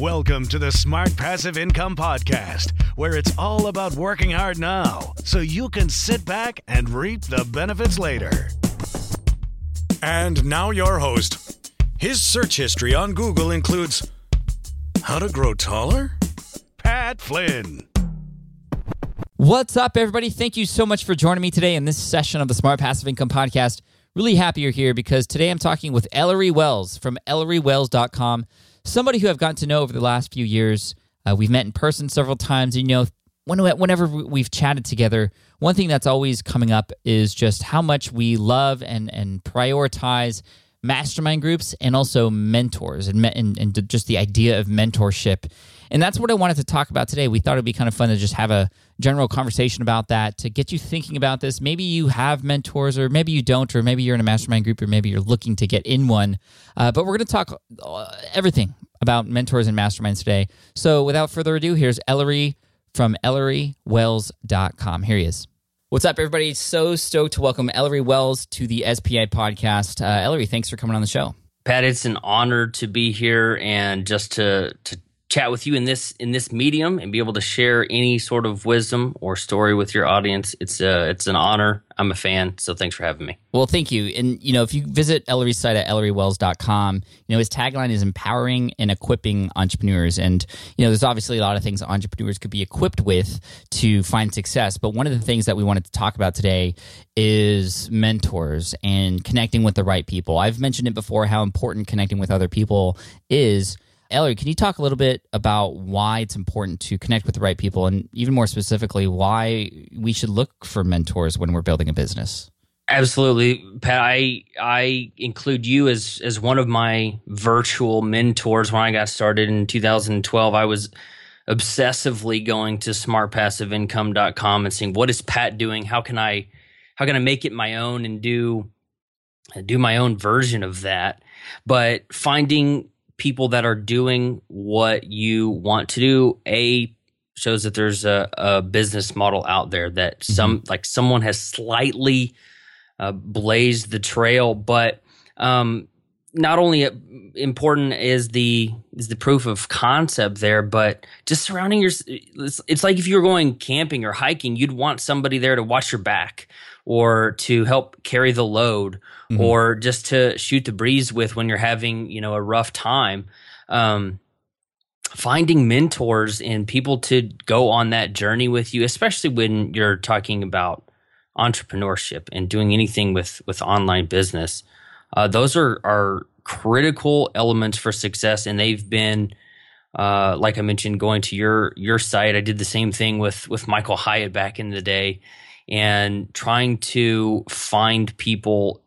Welcome to the Smart Passive Income Podcast, where it's all about working hard now so you can sit back and reap the benefits later. And now, your host. His search history on Google includes How to Grow Taller? Pat Flynn. What's up, everybody? Thank you so much for joining me today in this session of the Smart Passive Income Podcast. Really happy you're here because today I'm talking with Ellory Wells from ElloryWells.com, somebody who I've gotten to know over the last few years. Uh, we've met in person several times. You know, when, whenever we've chatted together, one thing that's always coming up is just how much we love and, and prioritize mastermind groups and also mentors and, and, and just the idea of mentorship and that's what I wanted to talk about today. We thought it'd be kind of fun to just have a general conversation about that to get you thinking about this. Maybe you have mentors, or maybe you don't, or maybe you're in a mastermind group, or maybe you're looking to get in one. Uh, but we're going to talk uh, everything about mentors and masterminds today. So without further ado, here's Ellory from ElloryWells.com. Here he is. What's up, everybody? So stoked to welcome Ellory Wells to the SPI podcast. Uh, Ellory, thanks for coming on the show. Pat, it's an honor to be here and just to to chat with you in this in this medium and be able to share any sort of wisdom or story with your audience. It's uh, it's an honor. I'm a fan, so thanks for having me. Well, thank you. And you know, if you visit Ellory's site at ellorywells.com, you know his tagline is empowering and equipping entrepreneurs. And you know, there's obviously a lot of things entrepreneurs could be equipped with to find success. But one of the things that we wanted to talk about today is mentors and connecting with the right people. I've mentioned it before how important connecting with other people is Ellory, can you talk a little bit about why it's important to connect with the right people and even more specifically, why we should look for mentors when we're building a business? Absolutely, Pat. I I include you as as one of my virtual mentors when I got started in 2012. I was obsessively going to smartpassiveincome.com and seeing what is Pat doing? How can I how can I make it my own and do do my own version of that? But finding people that are doing what you want to do, a shows that there's a, a business model out there that mm-hmm. some like someone has slightly uh, blazed the trail, but um, not only important is the is the proof of concept there, but just surrounding your. It's, it's like if you were going camping or hiking, you'd want somebody there to watch your back or to help carry the load mm-hmm. or just to shoot the breeze with when you're having you know a rough time. Um, finding mentors and people to go on that journey with you especially when you're talking about entrepreneurship and doing anything with with online business uh, those are are critical elements for success. And they've been uh, like I mentioned, going to your your site, I did the same thing with with Michael Hyatt back in the day, and trying to find people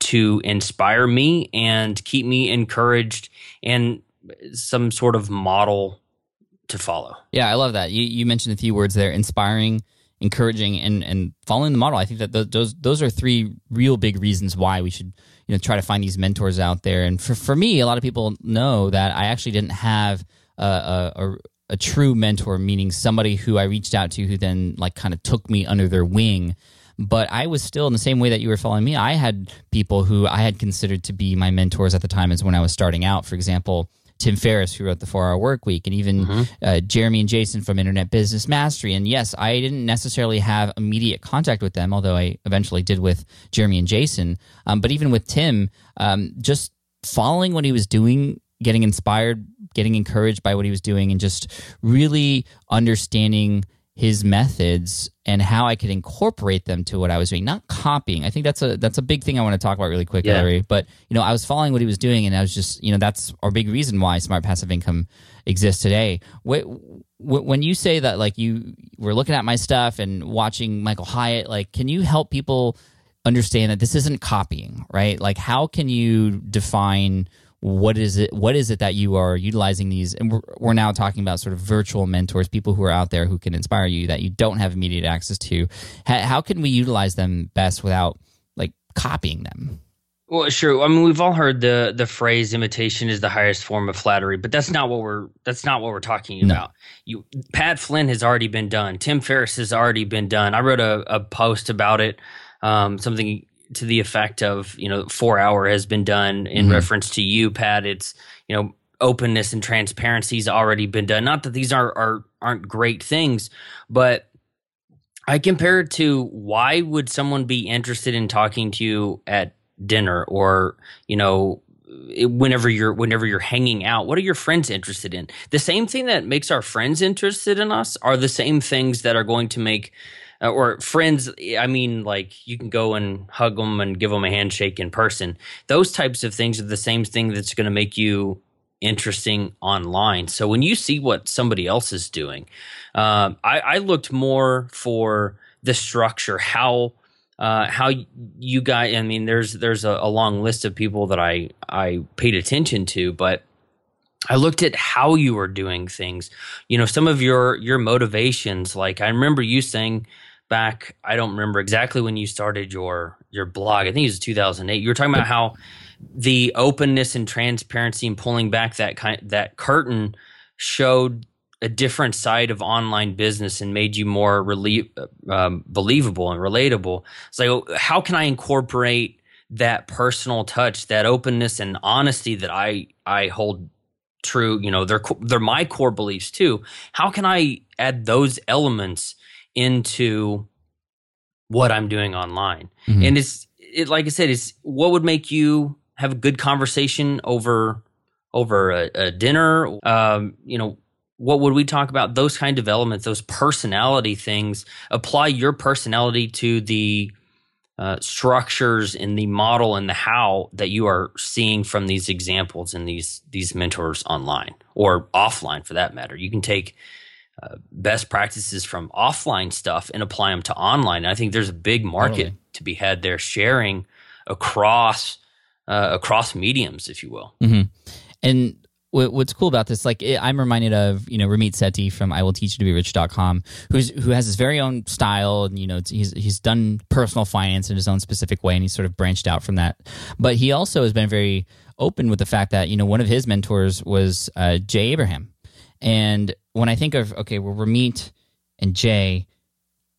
to inspire me and keep me encouraged and some sort of model to follow. Yeah, I love that. You, you mentioned a few words there inspiring, encouraging, and, and following the model. I think that those, those are three real big reasons why we should you know try to find these mentors out there. And for, for me, a lot of people know that I actually didn't have a, a, a true mentor, meaning somebody who I reached out to who then like kind of took me under their wing. but I was still in the same way that you were following me. I had people who I had considered to be my mentors at the time as when I was starting out. For example, Tim Ferriss, who wrote the Four Hour Work Week, and even mm-hmm. uh, Jeremy and Jason from Internet Business Mastery. And yes, I didn't necessarily have immediate contact with them, although I eventually did with Jeremy and Jason. Um, but even with Tim, um, just following what he was doing, getting inspired, getting encouraged by what he was doing, and just really understanding his methods and how I could incorporate them to what I was doing, not copying. I think that's a that's a big thing I want to talk about really quick, yeah. Larry. But you know, I was following what he was doing, and I was just you know that's our big reason why smart passive income exists today. When you say that, like you were looking at my stuff and watching Michael Hyatt, like, can you help people understand that this isn't copying, right? Like, how can you define what is it what is it that you are utilizing these and we're, we're now talking about sort of virtual mentors people who are out there who can inspire you that you don't have immediate access to how, how can we utilize them best without like copying them well, sure. I mean, we've all heard the the phrase "imitation is the highest form of flattery," but that's not what we're that's not what we're talking no. about. You, Pat Flynn has already been done. Tim Ferriss has already been done. I wrote a, a post about it, um, something to the effect of you know four hour has been done in mm-hmm. reference to you pat. It's you know openness and transparency has already been done. Not that these are, are aren't great things but i compare it to why would someone be interested in talking to you at dinner or you know whenever you're whenever you're hanging out what are your friends interested in? The same thing that makes our friends interested in us are the same things that are going to make or friends i mean like you can go and hug them and give them a handshake in person those types of things are the same thing that's going to make you interesting online so when you see what somebody else is doing uh, I, I, looked more for the structure how uh, how you guys i mean there's there's a, a long list of people that i i paid attention to but I looked at how you were doing things. You know, some of your your motivations. Like I remember you saying back i don't remember exactly when you started your your blog. I think it was 2008 you were talking about how the openness and transparency and pulling back that kind that curtain showed a different side of online business and made you more relief, um, believable and relatable. It's like how can i incorporate that personal touch that openness and honesty that i i hold true you know they're they're my core beliefs too. How can i add those elements into what I'm doing online. Mm-hmm. And it's it like I said, it's what would make you have a good conversation over over a, a dinner. Um, you know, what would we talk about? Those kind of elements, those personality things. Apply your personality to the uh, structures in the model and the how that you are seeing from these examples and these these mentors online or offline for that matter. You can take uh, best practices from offline stuff and apply them to online. And I think there's a big market totally. to be had there, sharing across uh, across mediums, if you will. Mm-hmm. And what's cool about this, like I'm reminded of you know Ramit Sethi from I Will Teach You to Be Rich.com, who's who has his very own style, and you know he's he's done personal finance in his own specific way, and he's sort of branched out from that. But he also has been very open with the fact that you know one of his mentors was uh, Jay Abraham, and when I think of okay, well, Ramit and Jay,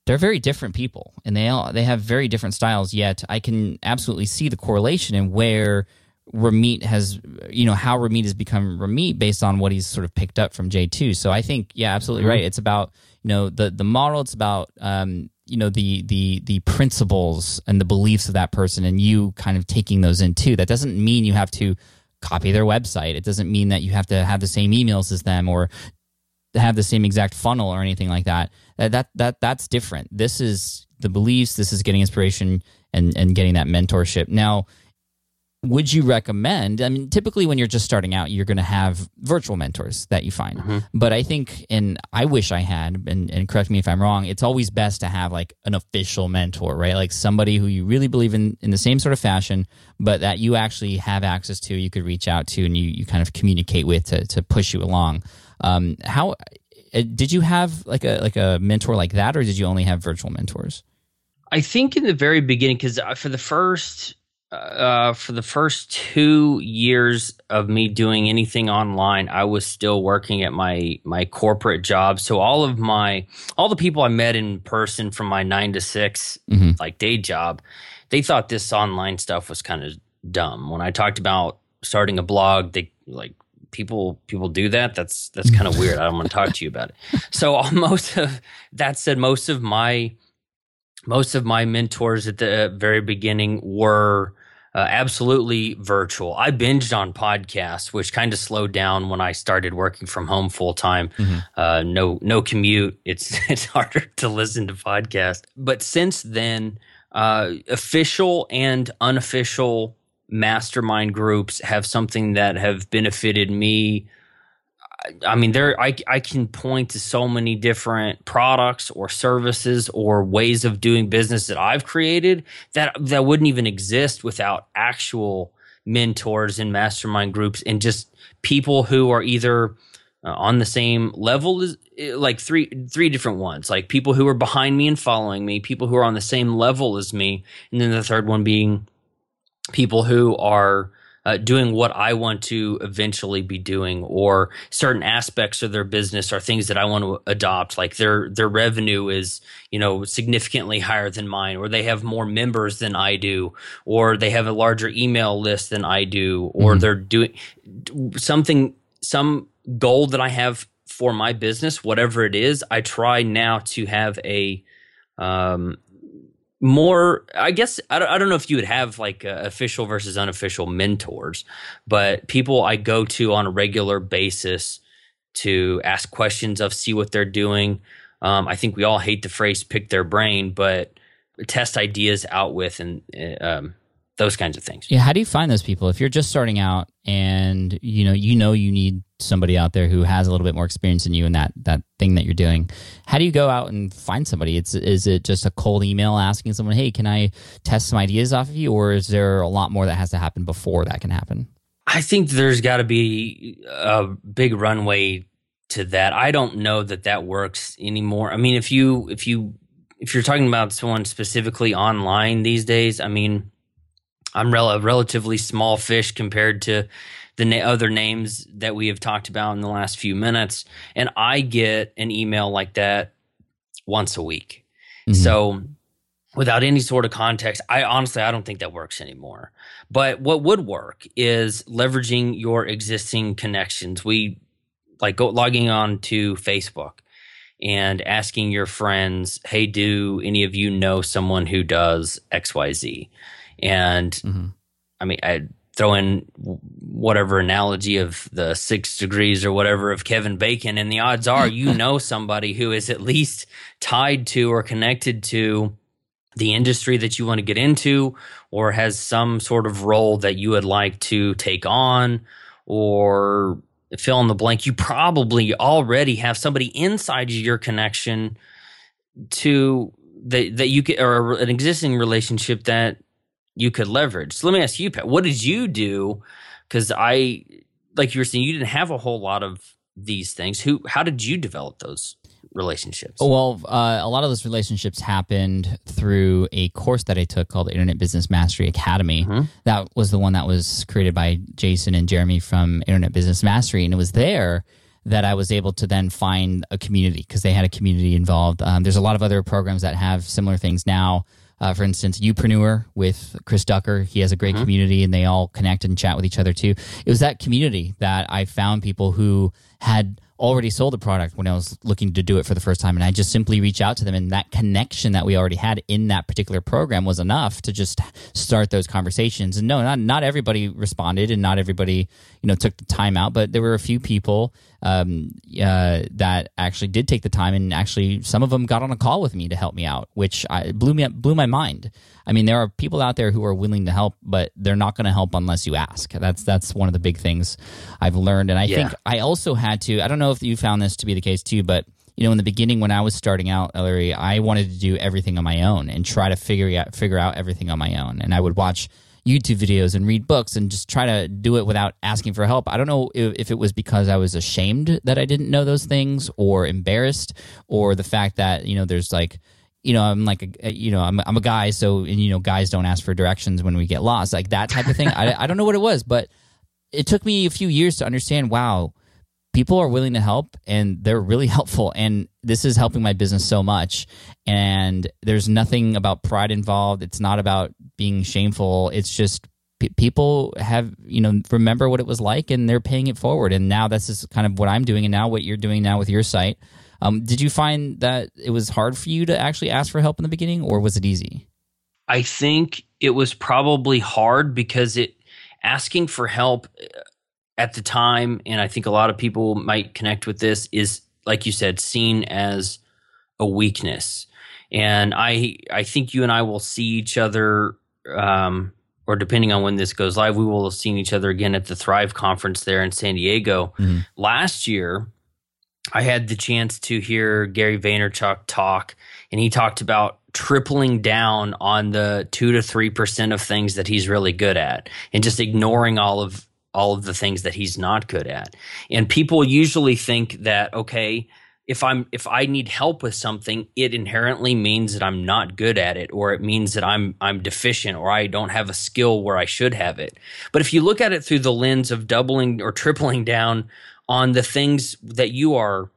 they're very different people, and they all they have very different styles. Yet I can absolutely see the correlation in where Ramit has, you know, how Ramit has become Ramit based on what he's sort of picked up from Jay too. So I think, yeah, absolutely mm-hmm. right. It's about you know the the model. It's about um, you know the the the principles and the beliefs of that person, and you kind of taking those in too. That doesn't mean you have to copy their website. It doesn't mean that you have to have the same emails as them or have the same exact funnel or anything like that. That that, that that's different. This is the beliefs. This is getting inspiration and and getting that mentorship. Now, would you recommend? I mean, typically when you're just starting out, you're going to have virtual mentors that you find. Mm-hmm. But I think, and I wish I had, and, and correct me if I'm wrong, it's always best to have like an official mentor, right? Like somebody who you really believe in in the same sort of fashion, but that you actually have access to, you could reach out to, and you, you kind of communicate with to, to push you along. Um, how uh, did you have like a like a mentor like that, or did you only have virtual mentors? I think in the very beginning, because uh, for the first uh, for the first two years of me doing anything online, I was still working at my my corporate job. So all of my all the people I met in person from my nine to 6 Mhm. like day job, they thought this online stuff was kind of dumb. When I talked about starting a blog, they like people people do that. That's that's kind of weird. I don't want to talk to you about it. So most of that said, most of my most of my mentors at the very beginning were uh, absolutely virtual. I binged on podcasts, which kind of slowed down when I started working from home full time. Mhm. Uh, no, no commute. It's it's harder to listen to podcasts. But since then, uh, official and unofficial mastermind groups have something that have benefited me. I mean, there I I can point to so many different products or services or ways of doing business that I've created that that wouldn't even exist without actual mentors and mastermind groups and just people who are either uh, on the same level as like three three different ones like people who are behind me and following me people who are on the same level as me and then the third one being people who are uh, doing what I want to eventually be doing, or certain aspects of their business are things that I want to adopt. Like their their revenue is you know significantly higher than mine, or they have more members than I do, or they have a larger email list than I do, or Mhm. they're doing something some goal that I have for my business, whatever it is. I try now to have a um, more i guess I don't, I don't know if you would have like uh, official versus unofficial mentors but people i go to on a regular basis to ask questions of see what they're doing. Um, i think we all hate the phrase pick their brain but test ideas out with and uh, um, those kinds of things. Yeah, how do you find those people? If you're just starting out and you know you know you need somebody out there who has a little bit more experience than you in that that thing that you're doing? How do you go out and find somebody? It's is it just a cold email asking someone, "Hey, can I test some ideas off of you?" or is there a lot more that has to happen before that can happen? I think there's got to be a big runway to that. I don't know that that works anymore. I mean, if you if you if you're talking about someone specifically online these days, I mean, I'm rel- a relatively small fish compared to the na- other names that we have talked about in the last few minutes, and I get an email like that once a week. Mhm. So without any sort of context, I honestly I don't think that works anymore. But what would work is leveraging your existing connections. We like go logging on to Facebook and asking your friends, "Hey, do any of you know someone who does XYZ?" And Mhm. I mean, I throw in whatever analogy of the six degrees or whatever of Kevin Bacon, and the odds are you know somebody who is at least tied to or connected to the industry that you want to get into, or has some sort of role that you would like to take on, or fill in the blank. You probably already have somebody inside your connection to that that you could or an existing relationship that you could leverage. So let me ask you, Pat, what did you do? Because I, like you were saying, you didn't have a whole lot of these things. Who, how did you develop those relationships? Well, uh, a lot of those relationships happened through a course that I took called Internet Business Mastery Academy. Mhm. That was the one that was created by Jason and Jeremy from Internet Business Mastery. And it was there that I was able to then find a community because they had a community involved. Um, there's a lot of other programs that have similar things now. Uh, for instance, Youpreneur with Chris Ducker. He has a great community and they all connect and chat with each other too. It was that community that I found people who had already sold a product when I was looking to do it for the first time. And I just simply reach out to them. And that connection that we already had in that particular program was enough to just start those conversations. And no, not, not everybody responded and not everybody, you know, took the time out, but there were a few people um, uh, that actually did take the time and actually some of them got on a call with me to help me out, which I, blew me up, blew my mind. I mean, there are people out there who are willing to help, but they're not going to help unless you ask. That's that's one of the big things I've learned, and I Yeah. think I also had to. I don't know if you found this to be the case too, but you know, in the beginning when I was starting out, Ellory, I wanted to do everything on my own and try to figure out figure out everything on my own, and I would watch YouTube videos and read books and just try to do it without asking for help. I don't know if, if it was because I was ashamed that I didn't know those things or embarrassed or the fact that, you know, there's like you know, I'm like, a, you know, I'm, I'm a guy, so and you know, guys don't ask for directions when we get lost, like that type of thing. I, I don't know what it was, but it took me a few years to understand. Wow, people are willing to help, and they're really helpful, and this is helping my business so much. And there's nothing about pride involved. It's not about being shameful. It's just people have you know remember what it was like, and they're paying it forward. And now this is kind of what I'm doing, and now what you're doing now with your site um, did you find that it was hard for you to actually ask for help in the beginning, or was it easy? I think it was probably hard because it asking for help at the time, and I think a lot of people might connect with this, is like you said, seen as a weakness. And I I think you and I will see each other um, or depending on when this goes live, we will have seen each other again at the Thrive conference there in San Diego. Mm-hmm. Last year, I had the chance to hear Gary Vaynerchuk talk, and he talked about tripling down on the two to three percent of things that he's really good at, and just ignoring all of all of the things that he's not good at. And people usually think that okay, if I'm if I need help with something, it inherently means that I'm not good at it, or it means that I'm I'm deficient, or I don't have a skill where I should have it. But if you look at it through the lens of doubling or tripling down on the things that you are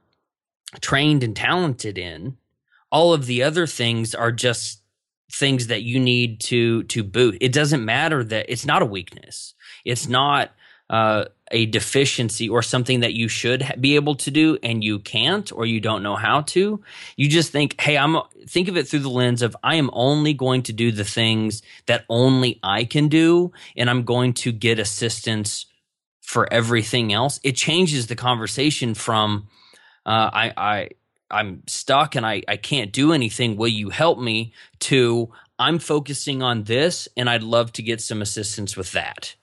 trained and talented in all of the other things are just things that you need to to boot it doesn't matter that it's not a weakness it's not uh, a deficiency or something that you should be able to do and you can't or you don't know how to you just think hey i'm think of it through the lens of i am only going to do the things that only i can do and i'm going to get assistance for everything else, it changes the conversation from uh, I, I I'm stuck and I, I can't do anything. Will you help me? To I'm focusing on this and I'd love to get some assistance with that.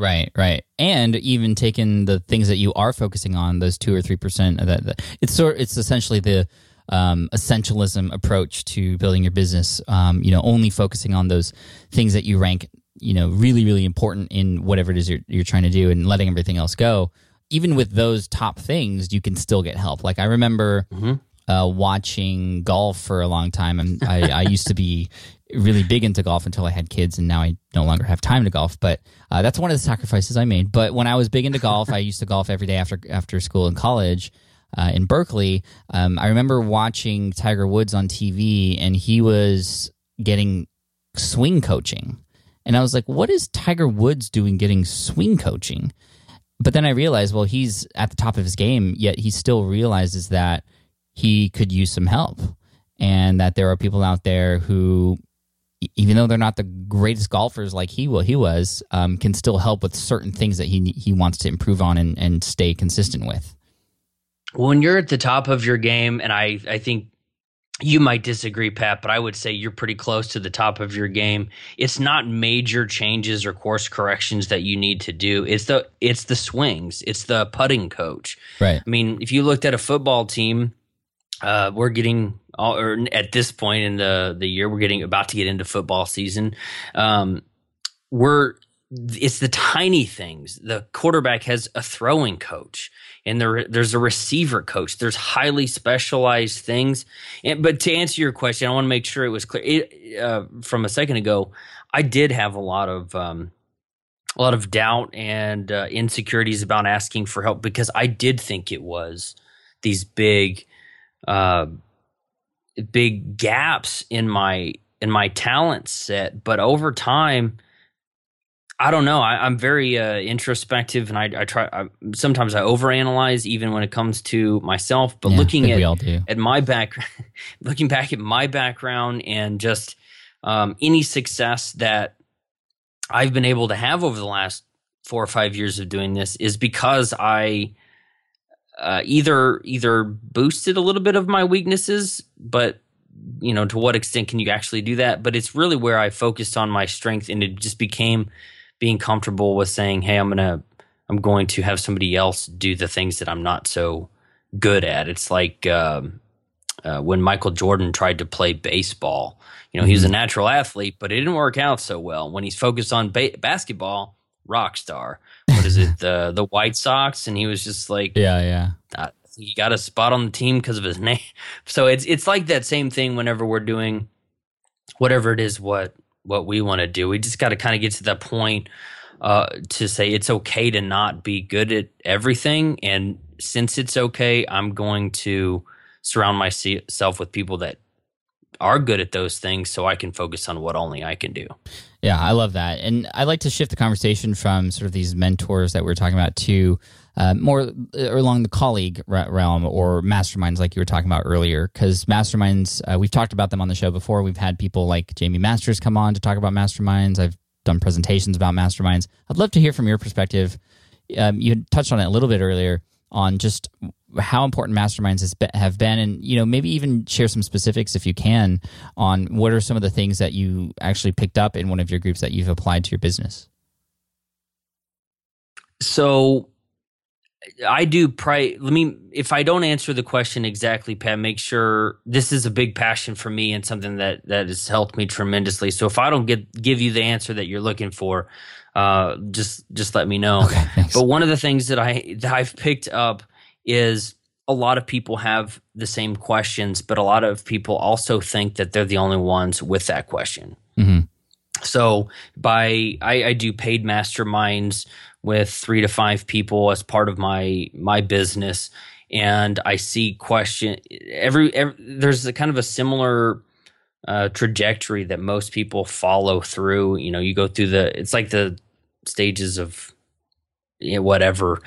Right, right, and even taking the things that you are focusing on, those two or three percent of that, it's sort, it's essentially the um, essentialism approach to building your business. Um, you know, only focusing on those things that you rank you know really really important in whatever it is you're, you're trying to do and letting everything else go even with those top things you can still get help like i remember mm-hmm. uh, watching golf for a long time and I, I used to be really big into golf until i had kids and now i no longer have time to golf but uh, that's one of the sacrifices i made. But when i was big into golf i used to golf every day after after school and college uh, in berkeley. Um, i remember watching tiger woods on tv and he was getting swing coaching. And I was like, what is Tiger Woods doing getting swing coaching? But then I realized, well, he's at the top of his game, yet he still realizes that he could use some help and that there are people out there who even though they're not the greatest golfers like he will, he was, um, can still help with certain things that he he wants to improve on and, and stay consistent with. When you're at the top of your game, and I I think you might disagree, Pat, but I would say you're pretty close to the top of your game. It's not major changes or course corrections that you need to do. It's the it's the swings. It's the putting coach. Right. I mean, if you looked at a football team, uh, we're getting all, or at this point in the the year, we're getting about to get into football season. Um, we're it's the tiny things. The quarterback has a throwing coach and there there's a receiver coach. There's highly specialized things. And, but to answer your question, I want to make sure it was clear it, uh, from a second ago. I did have a lot of um, a lot of doubt and uh, insecurities about asking for help because I did think it was these big, uh, big gaps in my in my talent set. But over time I don't know. I, am very uh, introspective, and I, I try. I, sometimes I overanalyze, even when it comes to myself. But yeah, looking at at my back, looking back at my background, and just um, any success that I've been able to have over the last four or five years of doing this is because I uh, either either boosted a little bit of my weaknesses, but you know to what extent can you actually do that? But it's really where I focused on my strength, and it just became being comfortable with saying, "Hey, I'm gonna I'm going to have somebody else do the things that I'm not so good at." It's like um, uh, when Michael Jordan tried to play baseball. You know, mm-hmm. he was a mm-hmm. natural athlete, but it didn't work out so well. When he's focused on ba- basketball, rock star. What is it? the the White Sox, and he was just like, yeah, yeah. Uh, he got a spot on the team because of his name. So it's it's like that same thing whenever we're doing whatever it is what what we want to do. We just got to kind of get to that point uh, to say it's okay to not be good at everything, and since it's okay, I'm going to surround myself with people that are good at those things so I can focus on what only I can do. Yeah, I love that. And I like to shift the conversation from sort of these mentors that we are talking about to uh, more uh, along the colleague realm or masterminds, like you were talking about earlier. Because masterminds, uh, we've talked about them on the show before. We've had people like Jaime Masters come on to talk about masterminds. I've done presentations about masterminds. I'd love to hear from your perspective. Um, you touched on it a little bit earlier on just how important masterminds been, have been and you know maybe even share some specifics if you can on what are some of the things that you actually picked up in one of your groups that you've applied to your business? So i do pri let me if i don't answer the question exactly pat make sure this is a big passion for me and something that that has helped me tremendously. So if i don't get give you the answer that you're looking for uh, just just let me know. Okay, but one of the things that I that I've picked up is a lot of people have the same questions, but a lot of people also think that they're the only ones with that question. Mm-hmm. So by I, I do paid masterminds with three to five people as part of my my business, and I see question every, every there's a kind of a similar uh, trajectory that most people follow through. You know, you go through the it's like the stages of you know, whatever